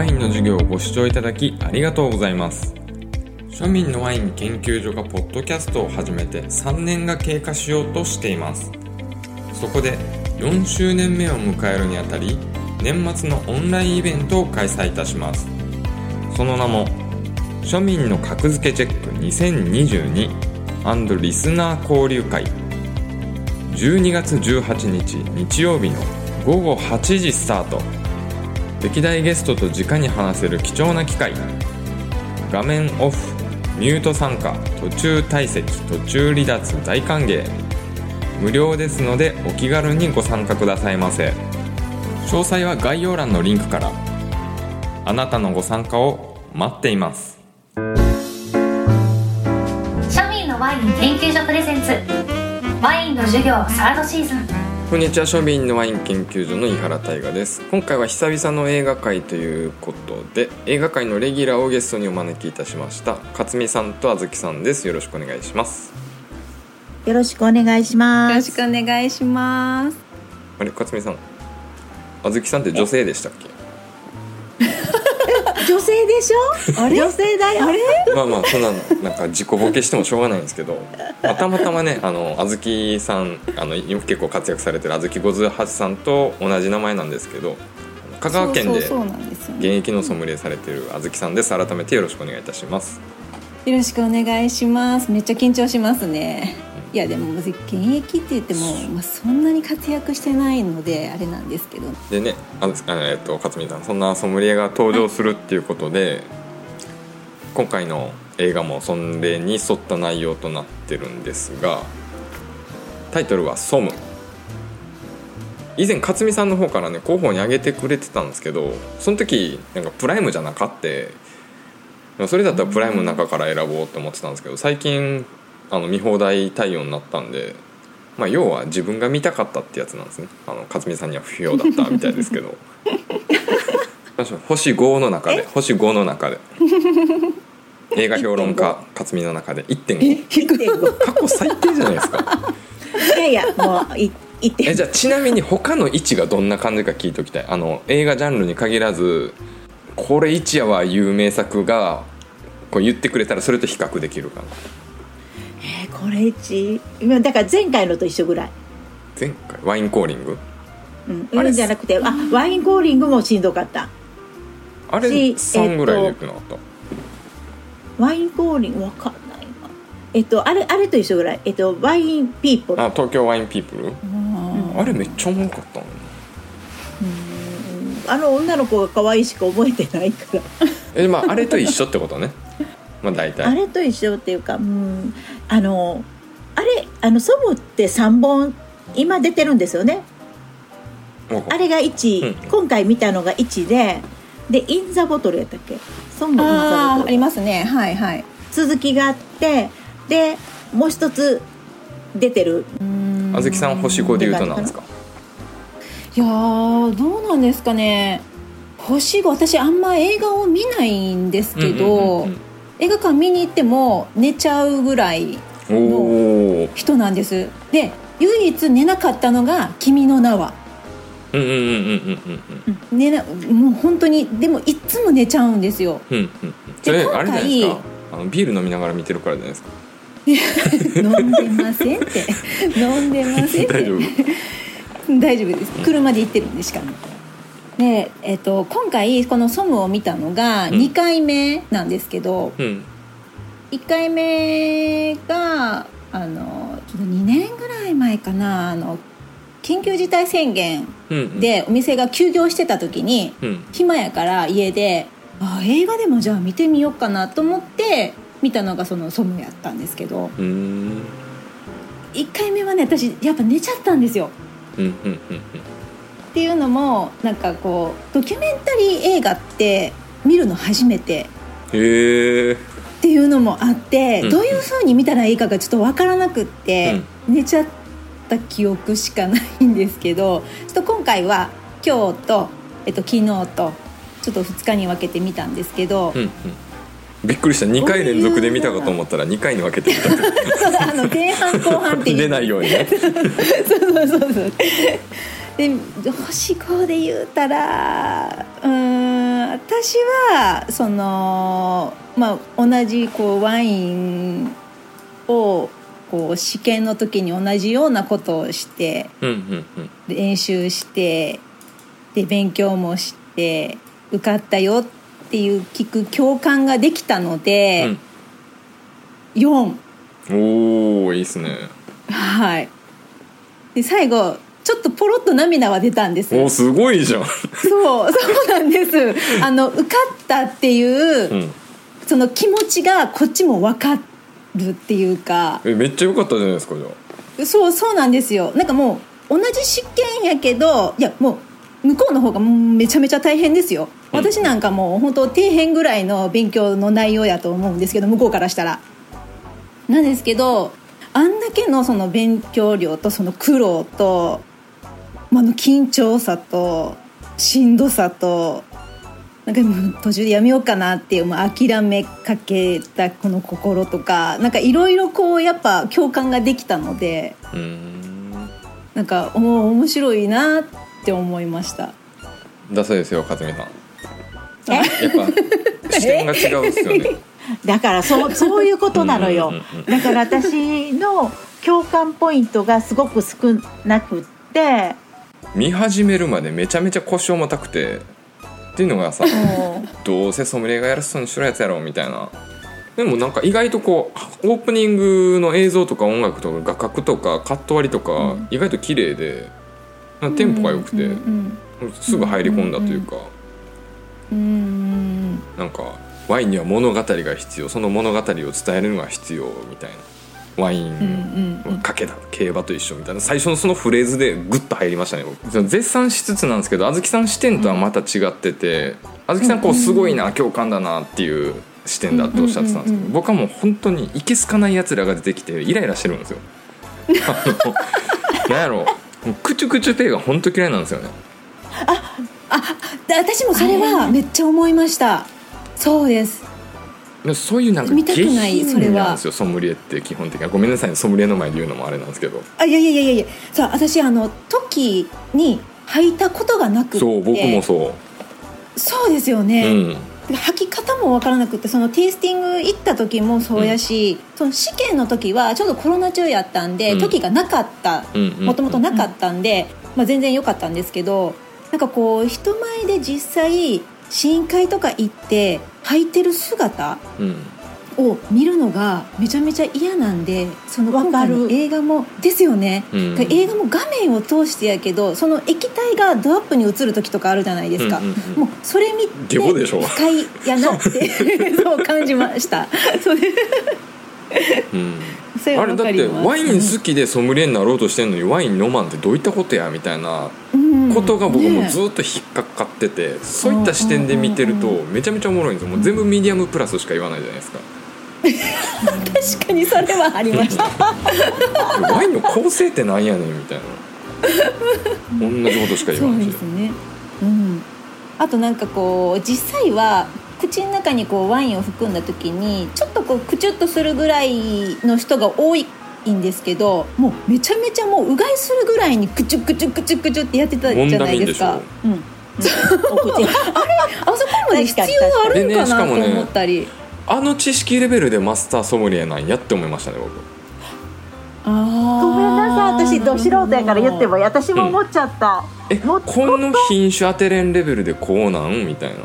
ワインの授業をご視聴いただきありがとうございます。庶民のワイン研究所がポッドキャストを始めて3年が経過しようとしています。そこで4周年目を迎えるにあたり年末のオンラインイベントを開催いたします。その名も庶民の格付けチェック2022リスナー交流会。12月18日日曜日の午後8時スタート。歴代ゲストと直に話せる貴重な機会。画面オフミュート参加途中退席途中離脱大歓迎。無料ですのでお気軽にご参加くださいませ。詳細は概要欄のリンクから。あなたのご参加を待っています。庶民のワイン研究所プレゼンツ。ワインの授業サードシーズン。こんにちは。庶民のワイン研究所の井原大我です。今回は久々の映画会ということで映画界のレギュラーをゲストにお招きいたしました勝美さんとあずきさんです。よろしくお願いします。よろしくお願いします。よろしくお願いします。あれ勝美さんあずきさんって女性でしたっけ？女性でしょ？女性だよ。あれ？まあまあそんななんか自己ボケしてもしょうがないんですけど、まあ、たまたまねあのあずきさんあの今結構活躍されてるあずき58さんと同じ名前なんですけど香川県でそうそうそうなんですよ現ね。役のソムリエされてるあずきさんです改めてよろしくお願いいたしますよろしくお願いします。めっちゃ緊張しますね。いやでも現役って言っても、まあ、そんなに活躍してないのであれなんですけど。でねあのえっと勝美さんそんなソムリエが登場するっていうことで今回の映画もそれに沿った内容となってるんですがタイトルは「ソム」以前勝美さんの方からね候補に挙げてくれてたんですけどその時なんかプライムじゃなかってそれだったらプライムの中から選ぼうって思ってたんですけど最近あの見放題対応になったんで、まあ、要は自分が見たかったってやつなんですね。あの勝美さんには不評だったみたいですけど。星5の中で星5の中で。映画評論家勝美の中で1.5一点五？過去最低じゃないですか。いやいやもうい。えじゃあちなみに他の位置がどんな感じか聞いておきたい。あの映画ジャンルに限らずこれ一夜は有名作がこう言ってくれたらそれと比較できるかな。えーこれ一今だから前回のと一緒ぐらい。前回？ワインコーリング？うん。あれ？うんじゃなくてあワインコーリングもしんどかった。あれ？し3ぐらいで言ってなかった、ワインコーリングわかんないな。えっとあれあれと一緒ぐらい。えっとワインピーポー。あ東京ワインピープル？うんあれめっちゃおもろかったのあの女の子が可愛いしか覚えてないから。えまああれと一緒ってことねまあ大体 あれと一緒っていうか、うん、あのあれあのソムって3本今出てるんですよね。あれが1、うん。今回見たのが1ででインザボトルやったっけ？ソムインザボトル。ますね。はいはい。続きがあってでもう一つ出てる。あずきさん星5で言うとなんですか？いやーどうなんですかね。星5私あんま映画を見ないんですけど、うんうん映画館見に行っても寝ちゃうぐらいうんうんおお人なんです。で唯一寝なかったのが「君の名は。うんうんうんうんうんうん」寝なもう本当にでもいっつも寝ちゃうんですよ。うんうんうん。それ今回あれじゃないですか？あのビール飲みながら見てるからじゃないですか？飲んでませんって。飲んでませんって。大丈夫。大丈夫です。車で行ってるんでしかもで、えっと今回この「ソム」を見たのがうん。2回目なんですけど、うん。1回目があのちょっと2年ぐらい前かなあの緊急事態宣言うんうん。でお店が休業してた時に、うん。暇やから家であ映画でもじゃあ見てみようかなと思って見たのがその「ソム」やったんですけど。うーん。1回目はね私やっぱ寝ちゃったんですよ。うんうんうんっていうのもなんかこうドキュメンタリー映画って見るの初めて。っていうのもあって、うん。どういう風に見たらいいかがちょっと分からなくって、寝ちゃった記憶しかないんですけどちょっと今回は今日と、えっと、昨日とちょっと2日に分けて見たんですけど、うんうん。びっくりした。2回連続で見たかと思ったら2回に分けて見た。そうあの前半後半っていう。出ないようにね。そうそうそうそうで星5で言うたらうーん私はそのまあ同じこうワインをこう試験の時に同じようなことをしてうんうんうん。練習してで勉強もして受かったよっていう聞く共感ができたので、4おおいいっすね。はい。で最後ちょっとポロッと涙は出たんですおーすごいじゃん、そうそうなんです。あの受かったっていう、うん、その気持ちがこっちも分かるっていうか。えめっちゃ良かったじゃないですかじゃそうそうなんですよ。なんかもう同じ試験やけどいやもう向こうの方がめちゃめちゃ大変ですよ。うん。私なんかもう本当底辺ぐらいの勉強の内容やと思うんですけど向こうからしたら。なんですけどあんだけのその勉強量とその苦労と、まあ、あの緊張さとしんどさとなんかもう途中でやめようかなっていうもう諦めかけたこの心とかなんかいろいろこうやっぱ共感ができたのでなんかお面白いなって思いました。だそうですよ勝美さん。え？やっぱ視点が違うっすよね。だからそうそういうことなのよ。だから私の共感ポイントがすごく少なくって見始めるまでめちゃめちゃ腰重たくてっていうのがさもどうせソムリエがやらせそうにしろやつやろみたいな。でもなんか意外とこうオープニングの映像とか音楽とか画角とかカット割りとか意外と綺麗でなんかテンポが良くてうんすぐ入り込んだというか。うん。うん。なん。かワインには物語が必要その物語を伝えるのが必要みたいなワイうんンうんうん。かけだ競馬と一緒みたいな。最初のそのフレーズでグッと入りましたね絶賛しつつなんですけどあずきさん視点とはまた違っててあずきさんこうすごいな共感だなっていう視点だっておっしゃってたんですけど僕はもう本当にいけすかないやつらが出てきてイライラしてるんですよ。あのなんやろもうクチュクチュペイが本当嫌いなんですよね。で私もそれはめっちゃ思いました。そうです。でそういうなんか見たく下ないそれ品はなんですよソムリエって基本的に。はごめんなさいねソムリエの前で言うのもあれなんですけど。あいやいやいやいやそう私あの時に履いたことがなくって。そう僕もそそうですよう、ね、うん。履き方も分からなくてそのテイスティング行った時もそうやし、その試験の時はちょうどコロナ中やったんで、うん。時がなかった。うんうん。もともとなかったんで、まあ、全然良かったんですけどなんかこう人前で実際試飲会とか行って履いてる姿うん。を見るのがめちゃめちゃ嫌なんでそのわかる。今回の映画もですよね、うん。映画も画面を通してやけどその液体がドアップに映る時とかあるじゃないですか、うんうんもうそれ見て不快やなって そう感じました。それうん。それは。あれだってわかりますワイン好きでソムリエになろうとしてんのにワイン飲まんってどういったことやみたいなうん。ことが僕もねずっと引っかかってて、そういった視点で見てるとめちゃめちゃおもろいんですよ。もう全部ミディアムプラスしか言わないじゃないですか。確かにそれはありましたワインの構成ってなんやねんみたいな。同じことしか言そうわないし。ですね。うん。あとなんかこう実際は口の中にこうワインを含んだ時にちょっとこうクチュッとするぐらいの人が多いんですけどもうめちゃめちゃもううがいするぐらいにクチュクチュクチュクチュってやってたじゃないですか。う、うん、お口 あそこまで必要あるんかなと思ったり、あの知識レベルでマスターソムリエなんやって思いましたね僕。あー。ごめんなさい。私ど素人やから言っても私も思っちゃった、えもこの品種当てれんレベルでこうなん？みたいな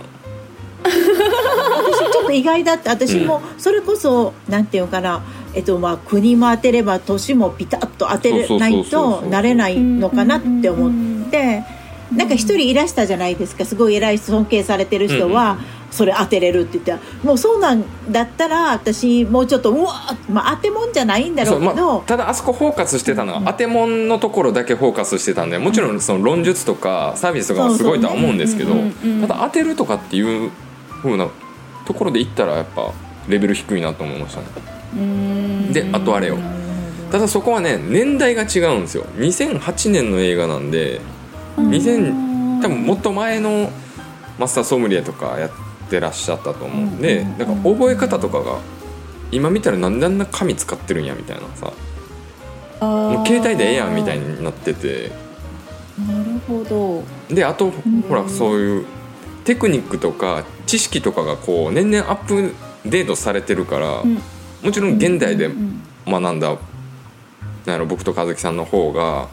意外だって私もそれこそ、なんていうのかなえっとまあ国も当てれば年もピタッと当てれないとなれないのかなって思ってなんか一人いらしたじゃないですかすごい偉い尊敬されてる人はそれ当てれるって言ってもうそうなんだったら私もうちょっとうわまあ当てもんじゃないんだろそううけど、まあ、ただあそこフォーカスしてたのは当てもんのところだけフォーカスしてたんでもちろんその論述とかサービスとかはすごいとは思うんですけどただ当てるとかっていう風なところで言ったらやっぱレベル低いなと思いましたね。うん。であとあれよ。ただそこはね年代が違うんですよ。2008年の映画なんで2000多分もっと前のマスターソムリエとかやってらっしゃったと思うんでだから覚え方とかが今見たらなんであんな紙使ってるんやみたいなさもう携帯でええやんみたいになってて。なるほど。であとほらそういうテクニックとか知識とかがこう年々アップデートされてるから、うん。もちろん現代でうん学んだ、なん。やろ僕と和樹さんの方が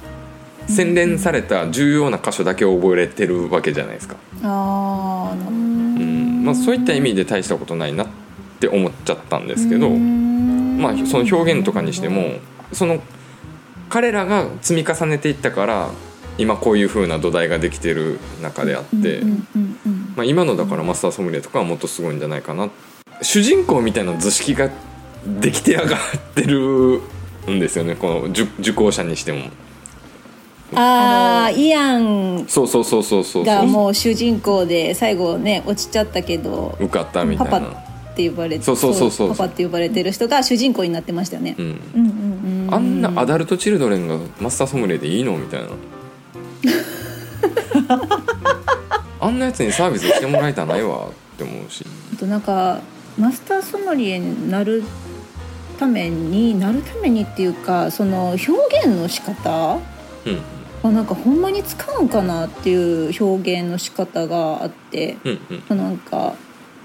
洗練された重要な箇所だけ覚えれてるわけじゃないですか、あうん。まあ、そういった意味で大したことないなって思っちゃったんですけど、まあ、その表現とかにしてもその彼らが積み重ねていったから今こういう風な土台ができてる中であって、うんうんうんうんまあ、今のだからマスターソムリエとかはもっとすごいんじゃないかな。主人公みたいな図式ができてやがってるんですよね。この受受講者にしても。ああイアンそうそうそうそうそう。がもう主人公で最後ね落ちちゃったけど受かったみたパパいなって呼ばれてそうそうそうそう。パパって呼ばれてる人が主人公になってましたよねう、ん、うんうん。あんなアダルトチルドレンがマスターソムリエでいいのみたいな あんなやつにサービスしてもらいたないわって思うし。あとなんかマスターソムリエになるためになるためにっていうかその表現の仕方うん。はなんかほんまに使うんかなっていう表現の仕方があってうんうん。なんか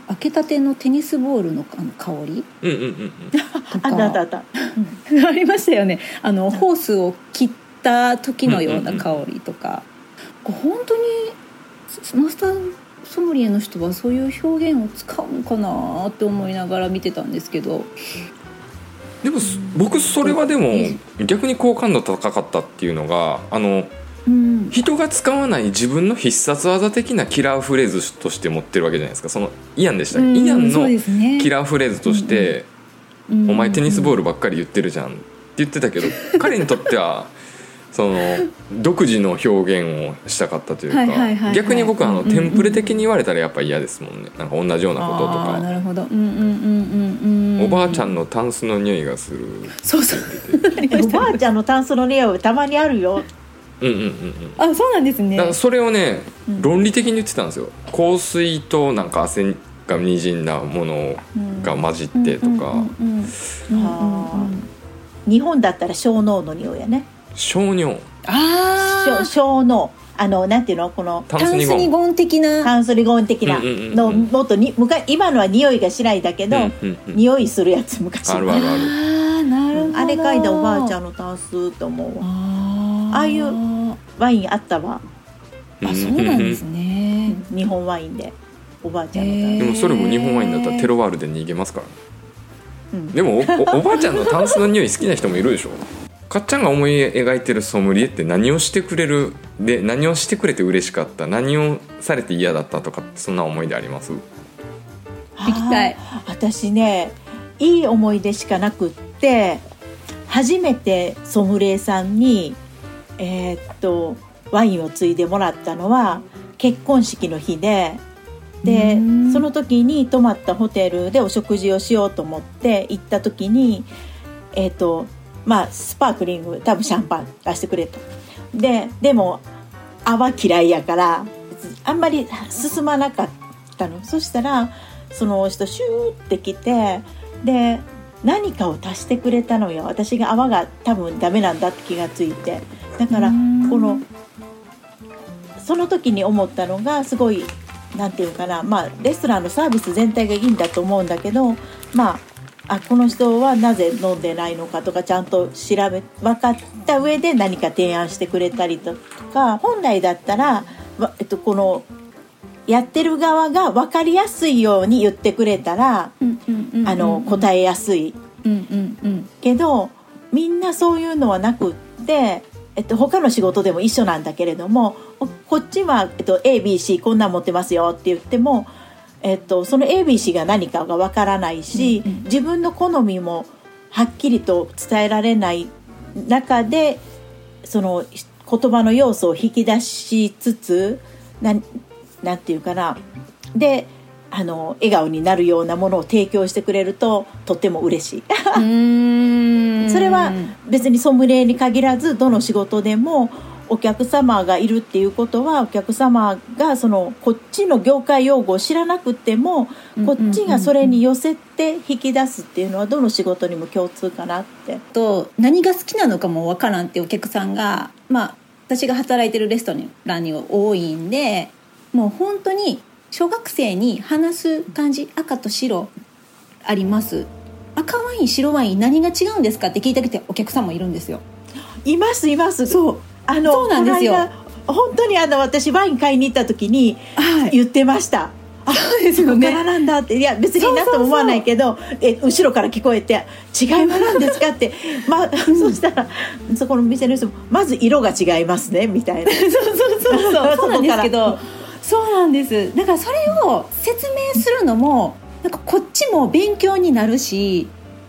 開けたてのテニスボールのあの香りうんうんうんとあったあったあかった。ありましたよね。あのホースを切った時のような香りとか、こう本当にマスターソムリエの人はそういう表現を使うのかなって思いながら見てたんですけど。でもす僕それはでも逆に好感度高かったっていうのがあのうん。人が使わない自分の必殺技的なキラーフレーズとして持ってるわけじゃないですか。そのイアンでしたっけ？イアンのキラーフレーズとして「お前テニスボールルばっかり言ってるじゃん」って言ってたけど 彼にとってはその独自の表現をしたかったというか逆に僕はあのテンプレ的に言われたらやっぱ嫌ですもんね。なんか同じようなこととああなかるほど。うんうんうんうんうんおばあちゃんのタンスの匂いがするそうそう。おばあちゃんのタンスの匂いたまにあるよ。うんうんうんうん。あそうなんですね。それをねうん。論理的に言ってたんですよ。香水となんか汗がにじんだものが混じってとか。日本だったら小脳の匂いやね小尿。ああ小小脳。あのなんていうの？このタンタンスニスニゴン的な。炭素リゴン的なのもっとに昔今のは匂いがしないだけど、うんうんうん。匂いするやつ昔。あるあるある。あーなるほど。あれ嗅いだおばあちゃんのタンスと思うわ。あー。ああいうワインあったわ、あそうなんですね。日本ワインでおばあちゃんのタンへーでもそれも日本ワインだったらテロワールで逃げますから。ス、うん。でもおおおばあちゃんのタンスの匂い好きな人もいるでしょかっちゃんが思い描いてるソムリエって何をしてくれる？で何をしてくれて嬉しかった？何をされて嫌だったとかってそんな思い出あります？行きたい。私ねいい思い出しかなくって初めてソムリエさんにえーっとワインを継いでもらったのは結婚式の日ででうん。その時に泊まったホテルでお食事をしようと思って行った時にえーっとまあスパークリング多分シャンパン出してくれと。ででも泡嫌いやからあんまり進まなかったの。そしたらその人シューって来てで何かを足してくれたのよ。私が泡が多分ダメなんだって気がついて。だからうん。このその時に思ったのがすごいなんていうかな。まあレストランのサービス全体がいいんだと思うんだけどまああこの人はなぜ飲んでないのかとかちゃんと調べ分かった上で何か提案してくれたりとか本来だったら、わえっと、このやってる側が分かりやすいように言ってくれたらあの答えやすい。うんうんうん。けどみんなそういうのはなくって、えっと、他の仕事でも一緒なんだけれどもおこっちは、えっと、ABC こんなん持ってますよって言っても、えっと、その ABC が何かがわからないし、うんうん。自分の好みもはっきりと伝えられない中でその言葉の要素を引き出しつつなんなんていうかな。であの笑顔になるようなものを提供してくれるととっても嬉しい。うん。それは別にソムリエに限らずどの仕事でもお客様がいるっていうことはお客様がそのこっちの業界用語を知らなくてもこっちがそれに寄せて引き出すっていうのはどの仕事にも共通かなって。と何が好きなのかもわからんってお客さんがまあ私が働いてるレストランに多いんでもう本当に小学生に話す感じ赤と白あります。赤ワイン白ワイン何が違うんですかって聞いてきてお客さんもいるんですよ。いますいます。そうあのそうなんですよ。本当にあの私ワイン買いに行った時にはい。言ってました、そうですよここからなんだっていや別になとも思わないけどえ後ろから聞こえて「違いは何ですか?」って、まあ、そしたらそこの店の人も「まず色が違いますね」みたいな。そうそうそうそう。そうなんですけどそうなんです。だからそれを説明するのもなんかこっちも勉強になるし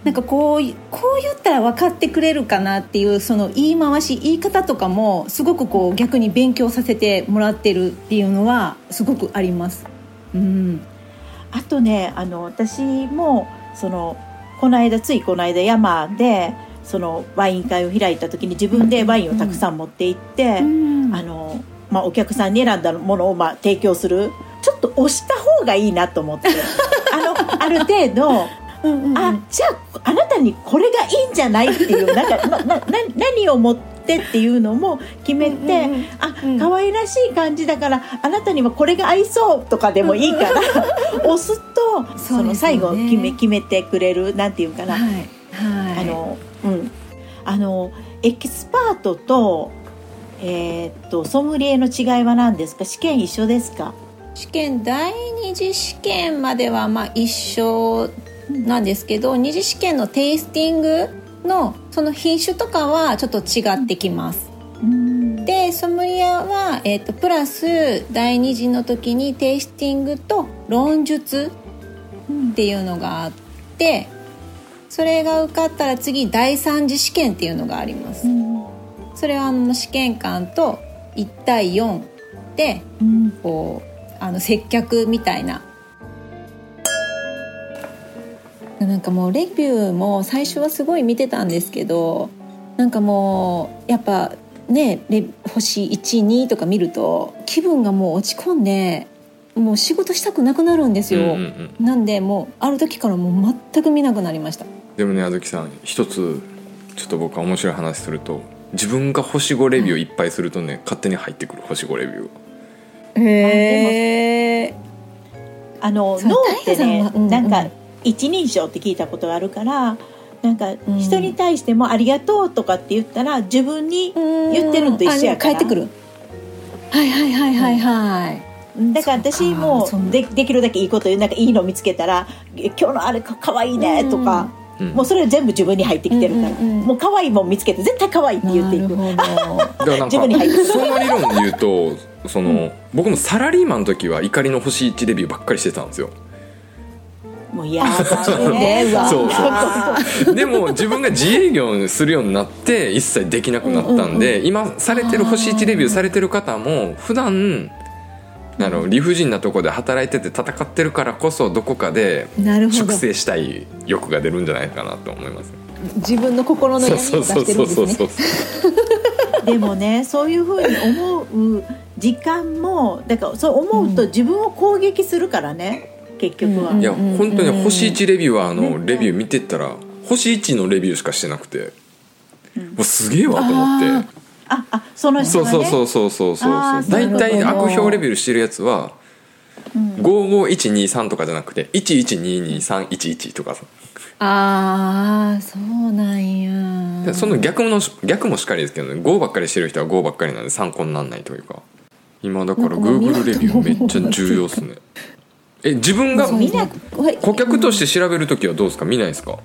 なんかこういこう言ったら分かってくれるかなっていうその言い回し言い方とかもすごくこう逆に勉強させてもらってるっていうのはすごくあります。うん、あとねあの私もそのこの間ついこの間山でそのワイン会を開いた時に自分でワインをたくさん持って行って、あのまあ、お客さんに選んだものをまあ提供するちょっと押した方がいいなと思って。あのある程度うんうんあじゃああなたにこれがいいんじゃないっていうなんか ななな何を持ってっていうのも決めて、うんうんうんあうん。可愛らしい感じだからあなたにはこれが合いそうとかでもいいから 押すとそねの最後決め決めてくれるなんていうかな、はい。はい。あのうん。あのエキスパートとえーっとソムリエの違いは何ですか？試験一緒ですか？試験第二次試験まではまあ一緒なんですけど二次試験のテイスティングのその品種とかはちょっと違ってきます。でソムリエは、えー、とプラス第二次の時にテイスティングと論述っていうのがあってそれが受かったら次第三次試験っていうのがあります。それはあの試験官と1対4でこうあの接客みたいななんかもうレビューも最初はすごい見てたんですけどなんかもうやっぱねレ星12とか見ると気分がもう落ち込んでもう仕事したくなくなるんですよ、うんうんうん。なんでもうある時からもう全く見なくなりました。でもねあずきさん一つちょっと僕は面白い話すると自分が星5レビューいっぱいするとね、勝手に入ってくる星5レビューへえあの脳ってねうんうん。なんか一人称って聞いたことがあるからなんかん。人に対しても「ありがとう」とかって言ったら自分に言ってるのと一緒やから。帰ってくる。はいはいはいはいはい、だから私もでできるだけいいこと言う。なんかいいの見つけたら「今日のあれかかわいいね」とか、うん。もうそれ全部自分に入ってきてるから、うんうんうん。もう可愛いもん見つけて絶対可愛いって言っていく。なるほど。だからなん自分に入ってくる。かその理論で言うとその、僕もサラリーマンの時は怒りの星1レビューばっかりしてたんですよもうやだね。うわそうそう。でも自分が自営業するようになって一切できなくなったんで、今されてる星1レビューされてる方も普段あの理不尽なとこで働いてて戦ってるからこそどこかで粛清したい欲が出るんじゃないかなと思います自分の心のそう闇を出そうそうしてるんですそうそうねそう。でもねそういうふうに思う時間もだからそう思うと自分を攻撃するからね結局は、うんいやうん本当に星1レビューはあの、ねレビュー見てったら星1のレビューしかしてなくて、もうすげえわと思って。ああその人そうがねそうそうそうそうそう。あー大体悪評レベルしてるやつは、55123とかじゃなくて1122311とかさ。ああそうなんや。でその逆の逆もしっかりですけどね5ばっかりしてる人は5ばっかりなんで参考にならないというか。今だから Google レビューめっちゃ重要っすねえ自分が顧客として調べる時はどうですか？見ないですか？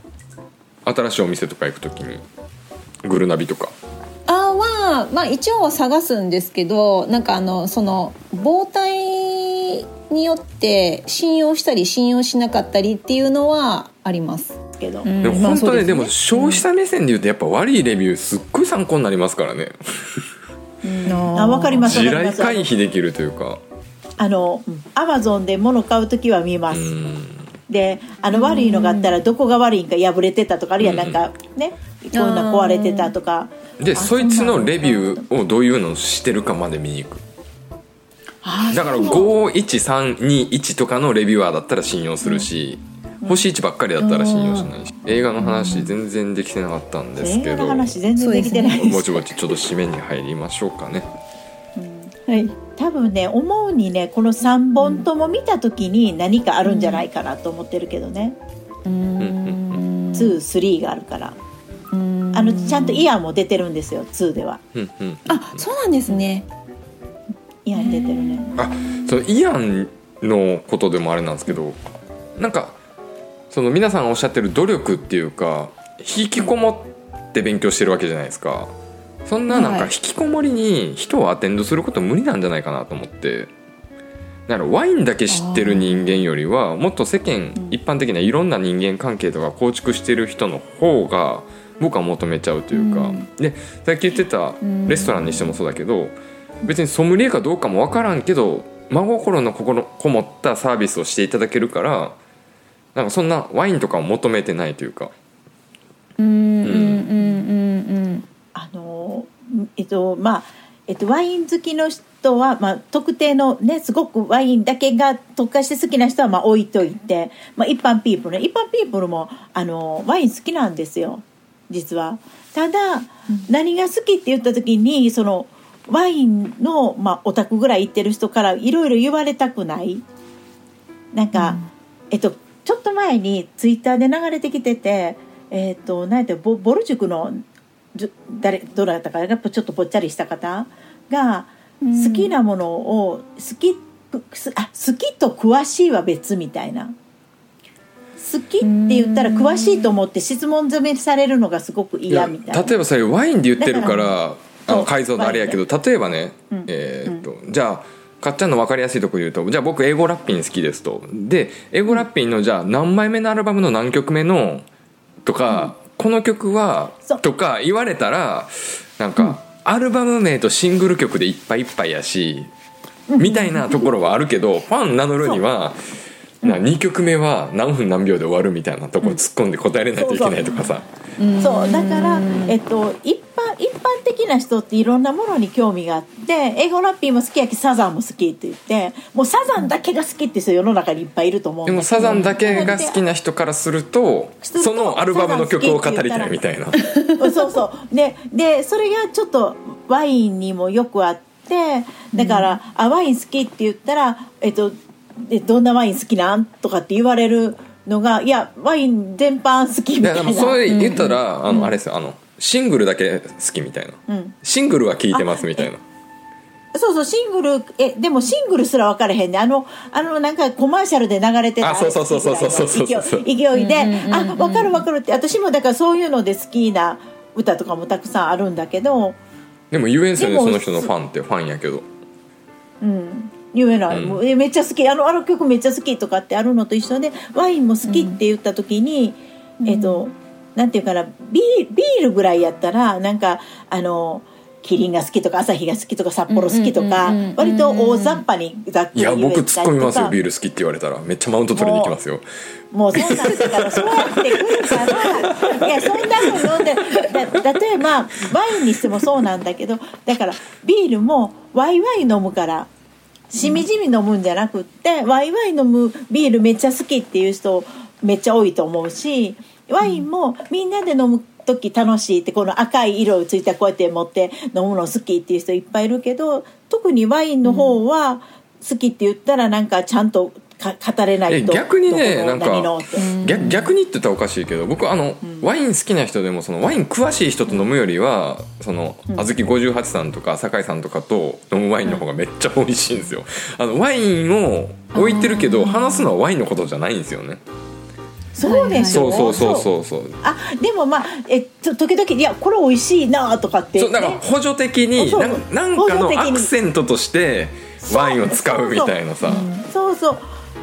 新しいお店とか行く時に。グルナビとか。あは、まあ、一応は探すんですけどなんかあのその膨体によって信用したり信用しなかったりっていうのはあります。けど、うんでもまあ本当ね,、そうすでも消費者目線で言うとやっぱ悪いレビューすっごい参考になりますからね。あわかります。地雷回避できるというかあのアマゾンで物買う時は見ます、うん。であの悪いのがあったらどこが悪いんか破れてたとかあるいはなんかねこういうの壊れてたとか。であそいつのレビューをどういうのをしてるかまで見に行く。あだからそう。51321とかのレビュアーだったら信用するし、星1ばっかりだったら信用しないし。映画の話全然できてなかったんです映画のけど、話全然できてないです。ぼちぼちちょっと締めに入りましょうかね。ははい多分ね思うにねこの3本とも見た時に何かあるんじゃないかなと思ってるけどね、うーん23があるから。うーん。あのちゃんとイヤーも出てるんですよ2では。うんうんあそうなんですね。イヤー出てるね。あそのイアンのことでもあれなんですけどなんかその皆さんがおっしゃってる努力っていうか引きこもって勉強してるわけじゃないですかそんななんかはい。引きこもりに人をアテンドすること無理なんじゃないかなと思って。だからワインだけ知ってる人間よりはもっと世間一般的ないろんな人間関係とか構築してる人の方が僕は求めちゃうというか、うん。でさっき言ってたレストランにしてもそうだけど別にソムリエかどうかも分からんけど真心の心こもったサービスをしていただけるからなんかそんなワインとかを求めてないというか。うんあのえっとまあえっとワイン好きの人は、まあ、特定のねすごくワインだけが特化して好きな人はまあ置いといて、まあ、一般ピープルね。一般ピープルもあのワイン好きなんですよ。実は。ただ、何が好きって言った時にそのワインの、まあ、オタクぐらい行ってる人からいろいろ言われたくない。なんか、えっとちょっと前にツイッターで流れてきててえっと何やったボボル塾のじゅ誰どなたかやっぱちょっとぽっちゃりした方がうん。好きなものを好きすあ好きと詳しいは別みたいな。好きって言ったら詳しいと思って質問攻めされるのがすごくいや嫌みたいな。例えばそれワインで言ってるからあの改造のあれやけど例えばね、うん。えーっとじゃあかっちゃんの分かりやすいところで言うとじゃあ僕英語ラッピン好きですと。で英語ラッピンのじゃあ何枚目のアルバムの何曲目のとか、この曲はとか言われたらなんか、アルバム名とシングル曲でいっぱいいっぱいやし、みたいなところはあるけどファン名乗るには。な2曲目は何分何秒で終わるみたいなところ突っ込んで答えれないといけないとかさ、そう。だから、えっと、一般一般的な人っていろんなものに興味があって英語ラッピーも好きやけサザンも好きって言ってもうサザンだけが好きって人世の中にいっぱいいると思うでもサザンだけが好きな人からするとそのアルバムの曲を語りたいみたいなそうそうででそれがちょっとワインにもよくあってだから「あワイン好き」って言ったら「えっと、でどんなワイン好きなん?」とかって言われるのが「いやワイン全般好き」みいやたいな。でもそれ言ったら、あのあれですよあのシングルだけ好きみたいな、うん、シングルは聞いてますみたいな。そうそうシングルえでもシングルすら分からへんね。あのあのなんかコマーシャルで流れてたあそうそうそうそうそうそうそう勢いで、うんうん、あ分かる分かるって。私もだからそういうので好きな歌とかもたくさんあるんだけど。でも言えんすよねその人のファンってファンやけど。うん。言えない、うん、めっちゃ好き。あのあの曲めっちゃ好きとかってあるのと一緒でワインも好きって言った時に、うん、えっ、と、うんなんていうかなビールぐらいやったらなんかあのキリンが好きとか朝日が好きとか札幌好きとか割と大雑把にざっくいやり言えたりとか。僕突っ込みますよビール好きって言われたら。めっちゃマウント取りに行きますよ。もうそんなんだからそうやってくるから。いやそんなの飲んでだ例えばワインにしてもそうなんだけどだからビールもワイワイ飲むからしみじみ飲むんじゃなくって、ワイワイ飲むビールめっちゃ好きっていう人めっちゃ多いと思うしワインもみんなで飲む時楽しいってこの赤い色ついたこうやって持って飲むの好きっていう人いっぱいいるけど特にワインの方は好きって言ったらなんかちゃんとか語れないと。え逆にねなんか逆逆にって言ったらおかしいけど僕あの、ワイン好きな人でもそのワイン詳しい人と飲むよりはそのあずき58さんとか酒井さんとかと飲むワインの方がめっちゃ美味しいんですよ。あのワインを置いてるけど話すのはワインのことじゃないんですよねそうでしょそうそうそうそうそう。あでもまあえと時々いやこれ美味しいなとかって、そうだから補助的にそう。なんなんかのアクセントとしてワインを使うみたいなさ。そうそう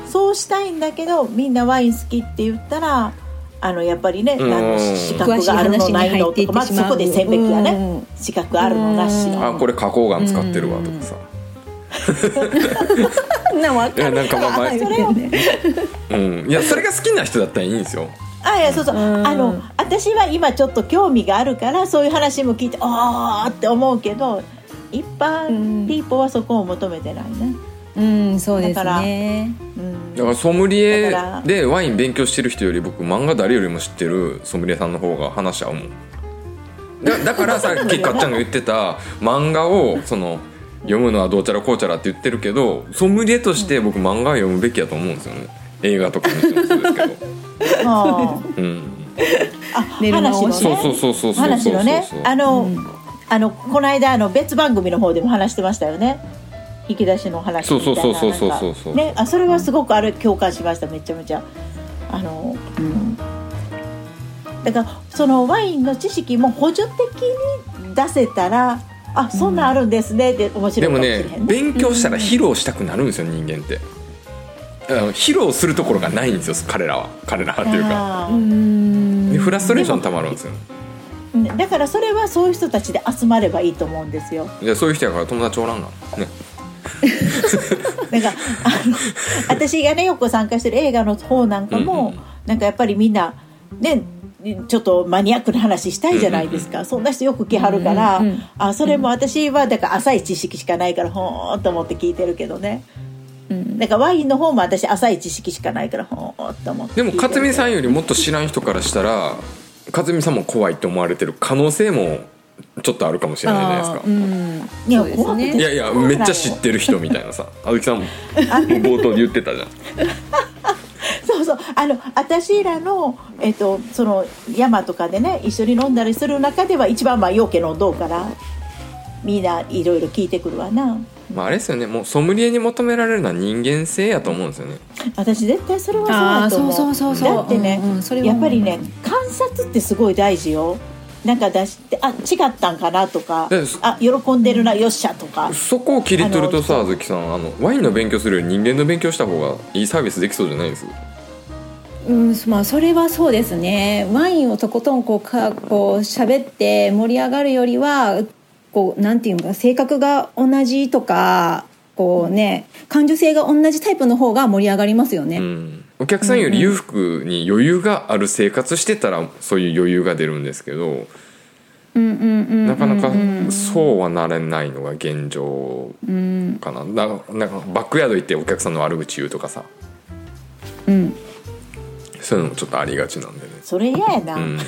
そう。したいんだけどみんなワイン好きって言ったらあのやっぱりねうん。あの資格があるのないのとかまずそこで線引きやね資格あるのなしの。あこれ花崗岩使ってるわとかさなわかる。なんかまあまあそれをね。うん。いやそれが好きな人だったらいいんですよ。あいやそうそう。うん。あの私は今ちょっと興味があるからそういう話も聞いてああって思うけど一般ピーポーはそこを求めてないね、うんそうですだからねうん。だからソムリエでワイン勉強してる人より僕漫画誰よりも知ってるソムリエさんの方が話し合うもん。だだからさ っきかっちゃんが言ってた漫画をその読むのはどうちゃらこうちゃらって言ってるけどソムリエとして僕漫画を読むべきやと思うんですよね。映画とかもそうですけど。あうん。あ話のね。そうそうそうそうそう話のね。あの、うん。あのこの間あの別番組の方でも話してましたよね。引き出しの話みたいなそうそうそうそうそうなんか。そうねあそれはすごくあれ共感しましためちゃめちゃ。あのうん。だからそのワインの知識も補助的に出せたらあそんなんあるんですね。って面白いかでももしれへんね。ね勉強したら披露したくなるんですよ人間って。披露するところがないんですよ彼らは。彼らはっていうか。フラストレーションたまるんですよ。うん。だからそれはそういう人たちで集まればいいと思うんですよ。じゃあそういう人やから友達おらん がね。なんかあの私がねよく参加してる映画の方なんかも、うんうん。なんかやっぱりみんなねちょっとマニアックな話したいじゃないですか、そんな人よく来はるから、うんうんあそれも私はだから浅い知識しかないからほーんと思って聞いてるけどね。うん。だからワインの方も私浅い知識しかないからほーんと思ってでも勝美さんよよりもっと知らん人からしたら勝美さんも怖いって思われてる可能性もちょっとあるかもしれないじゃないですか。うん。いや怖くて。いやいやめっちゃ知ってる人みたいなさあずきさんも。冒頭で言ってたじゃんあの私らの,、えっとその山とかでね一緒に飲んだりする中では一番まあ陽気飲んどうからみんないろいろ聞いてくるわな。まああれですよね。もうソムリエに求められるのは人間性やと思うんですよね。私絶対それはそうだと思う。そうそうそうそう。だってね、うんうんそれはやっぱりね観察ってすごい大事よ。なんか出してあ違ったんかなとかであ喜んでるなよっしゃとか。そこを切り取るとさあずきさんあのワインの勉強するより人間の勉強した方がいいサービスできそうじゃないです？うん、まあそれはそうですね。ワインをとことんこうかこう喋って盛り上がるよりはこうなんていうのか性格が同じとかこうね感受性が同じタイプの方が盛り上がりますよね。うん。お客さんより裕福に余裕がある生活してたらそういう余裕が出るんですけどうんうんうんうんなかなかうんそうはなれないのが現状うんかな。だなんかバックヤード行ってお客さんの悪口言うとかさ。うんそういうのもちょっとありがちなんでね。それ嫌やな、うん。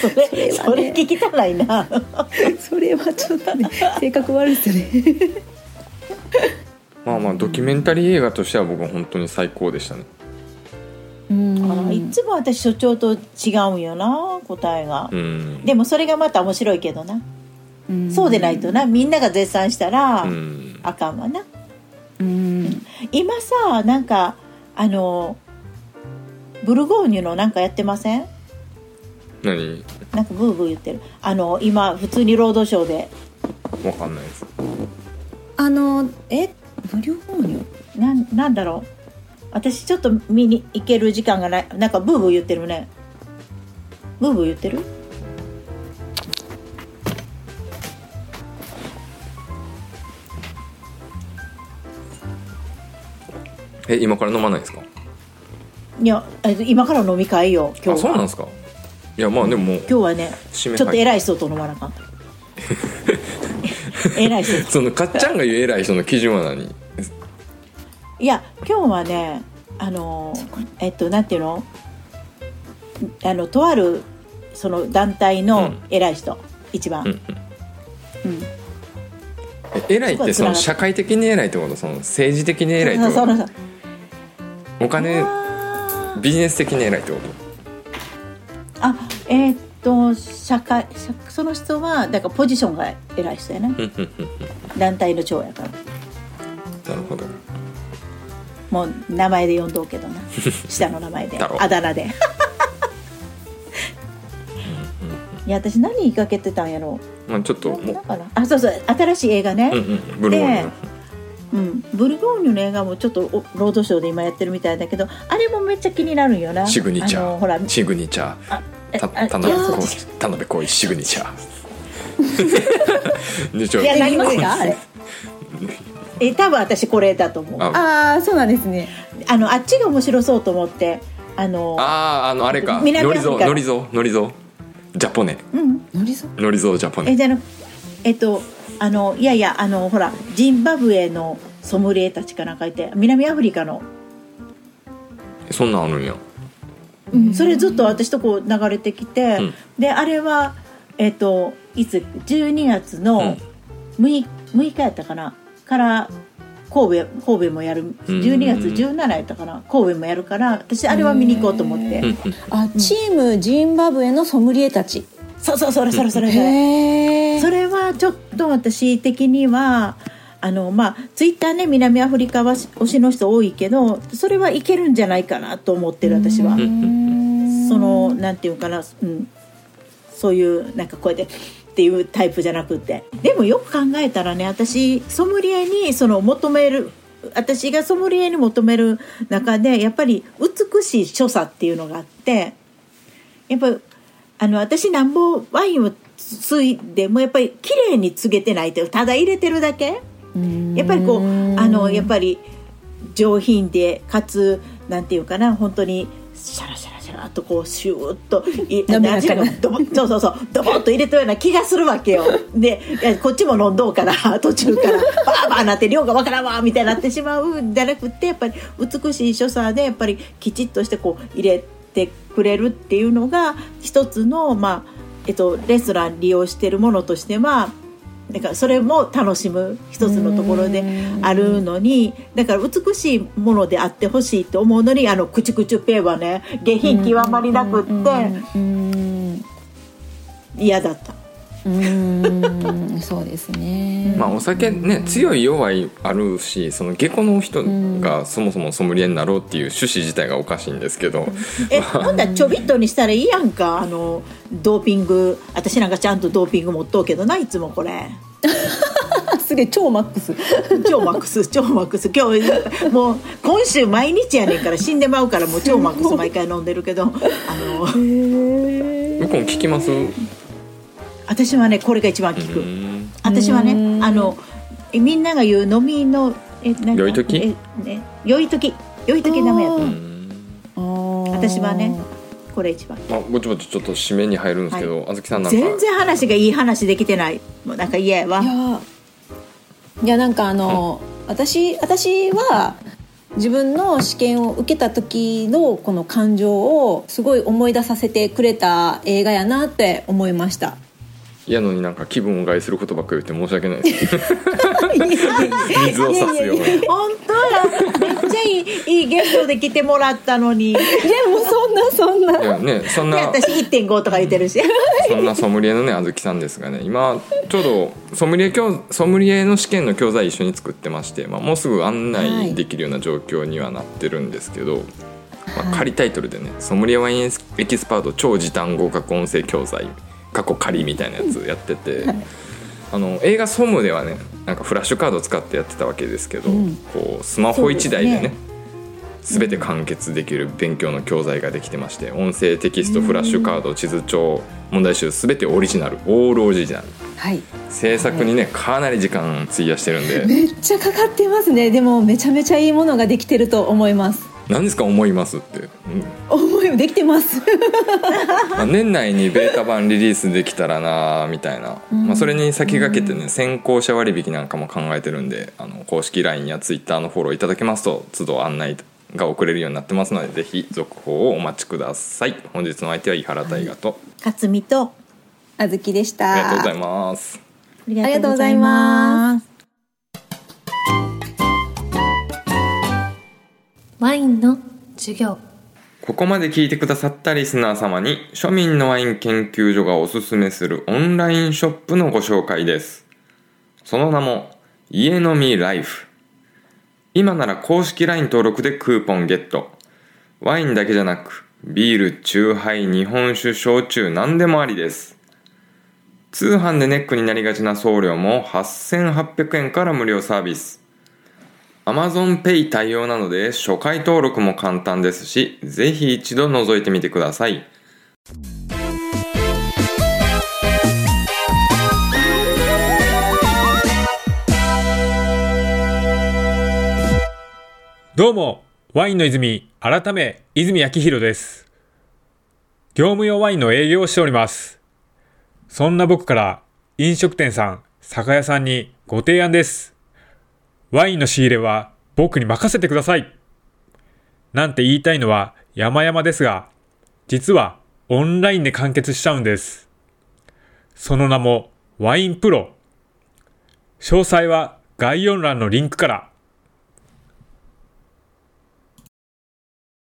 それそれ聞きたないな。それはちょっとね性格悪いですよね。まあまあドキュメンタリー映画としては僕は本当に最高でしたね。うん。いつも私所長と違うんよな答えが、うん。でもそれがまた面白いけどな、うん。そうでないとな。みんなが絶賛したら、うん。あかんわな。うん。今さなんかあのブルゴーニュのなんかやってません？何？なんかブーブー言ってる。あの今普通にロードショーで。わかんないです。あのえ？無料購入なんなんだろう？私ちょっと見に行ける時間がない。なんかブーブー言ってるね。ブーブー言ってる？え今から飲まないですか？いやえ今から飲み会よ今あ日は。そうなんですか？いやまあでももう今日はね締めちょっと偉い人と飲まなあかん。偉い人。そのかっちゃんが言う偉い人の基準は何？いや今日はねあのえっとなんていうの？あのとあるその団体のうん。偉い人、一番、うんうん。え偉いってその社会的に偉いってこと？その政治的に偉いってこと？そのさお金あビジネス的に偉いってこあえーっと社会社その人はだからポジションが偉い人やな。とうんうんうんうん。団体の長やから。なるほど。もう名前で呼んどうけどな。下の名前で。あだ名で。いや私何言いかけてたんやろまあちょっとあそうそう。新しい映画ね、ううんうん。ブルゴーニュのうん、ブルゴーニュの映画もちょっとおロードショーで今やってるみたいだけどあれもめっちゃ気になるんよな。シグニチャあのほら。ーシグニチャあー田辺浩一シグニチャー。いや何も何があれ。え多分私これだと思う。ああああそうなんですね。のあっちが面白そうと思ってあのあーあのあれか。ノリゾーノリゾーノリゾー。ジャポネ。うん。のりそノリゾージャポネ。えじゃなえっとあのいやいやあのほらジンバブエのソムリエたちかなんかいて南アフリカの、そんなんあるんや。それずっと私とこう流れてきて、うん。であれはえっといつ12月の6日 ,6 日やったかな？から神戸神戸もやる。12月17やったかな？神戸もやるから私あれは見に行こうと思って。うんうん。あチームジンバブエのソムリエたちそうそうそれそれそれ。それそれはちょっと私的にはあのまあツイッターね南アフリカは推しの人多いけどそれはいけるんじゃないかなと思ってる私は。そのなんていうかな、うん、そういうなんかこうやってっていうタイプじゃなくて。でもよく考えたらね私ソムリエにその求める私がソムリエに求める中でやっぱり美しい所作っていうのがあってやっぱあの私なんぼワインをついでもやっぱり綺麗に注げてないとただ入れてるだけ？やっぱりこうあのやっぱり上品でかつなんていうかな本当にシャラシャラシャラっとこうシューッと 味がドボ そうそうそうドボッと入れたような気がするわけよ。でこっちも飲んどうから 途中から。バーバーなって量がわからんわみたいになってしまうんじゃなくてやっぱり美しい所作でやっぱりきちっとしてこう入れてくれるっていうのが一つのまあえっとレストラン利用してるものとしてはだからそれも楽しむ一つのところであるのにだから美しいものであってほしいと思うのにあのクチュクチュペイはね下品極まりなくってうん嫌だった。うん。そうですね。まあお酒ね強い弱いあるしその下戸の人がそもそもソムリエになろうっていう趣旨自体がおかしいんですけど、えほんだらちょびっとにしたらいいやんか。あのドーピング私なんかちゃんとドーピング持っとうけどないつもこれ。あ すげえ超マックス。超マックス超マックス。今日もう今週毎日やねんから死んでまうからもう超マックス毎回飲んでるけど。あの向こうも聞きます？私はねこれが一番効く、うん。私はねあのえみんなが言う飲みのえなんい時？えね。酔い時。酔い時ダメやと。あ思う私私はねこれ一番。まあ、ぼちぼちちょっと締めに入るんですけど、あずきさんなんか？全然話がいい話できてない。もうなんか嫌やわ。いやいやなんかあの、私私は自分の試験を受けた時のこの感情をすごい思い出させてくれた映画やなって思いました嫌のになんか気分を害することばっかり言って申し訳ないです。水を差すよ本当やめっちゃいいいいゲストで来てもらったのに。ででもそんなそんな。いやねそんな私1.5とか言ってるし。そんなソムリエのねあずきさんですがね今ちょうどソムリエ教ソムリエの試験の教材一緒に作ってまして、まあ、もうすぐ案内できるような状況にはなってるんですけど、まあ、仮タイトルでね「ソムリエワインエキスパート超時短合格音声教材」過去仮みたいなやつやってて、あの映画「ソム」ではねなんかフラッシュカード使ってやってたわけですけど、こうスマホ1台でね全て完結できる勉強の教材ができてまして音声テキストフラッシュカード地図帳問題集全てオリジナルオールオリジナル。はい。制作にねかなり時間費やしてるんで。めっちゃかかってますね。でもめちゃめちゃいいものができてると思います何ですか思いますって、うん思いできてます。まあ、年内にベータ版リリースできたらなみたいな、まあ、それに先駆けてね先行者割引なんかも考えてるんであの公式 LINE や Twitter のフォローいただけますと都度案内が送れるようになってますのでぜひ続報をお待ちください。本日の相手は井原大河と、勝美とあずきでした。ありがとうございます。ありがとうございますワインの授業ここまで聞いてくださったリスナー様に庶民のワイン研究所がおすすめするオンラインショップのご紹介です。その名も家飲みライフ。今なら公式 LINE 登録でクーポンゲット。ワインだけじゃなくビール、チューハイ、日本酒、焼酎何でもありです。通販でネックになりがちな送料も8800円から無料サービス。Amazon Pay 対応なので初回登録も簡単ですし、ぜひ一度覗いてみてください。どうも、ワインの泉、改め、泉明宏です。業務用ワインの営業をしております。そんな僕から、飲食店さん、酒屋さんにご提案です。ワインの仕入れは僕に任せてください。なんて言いたいのは山々ですが、実はオンラインで完結しちゃうんです。その名もワインプロ。詳細は概要欄のリンクから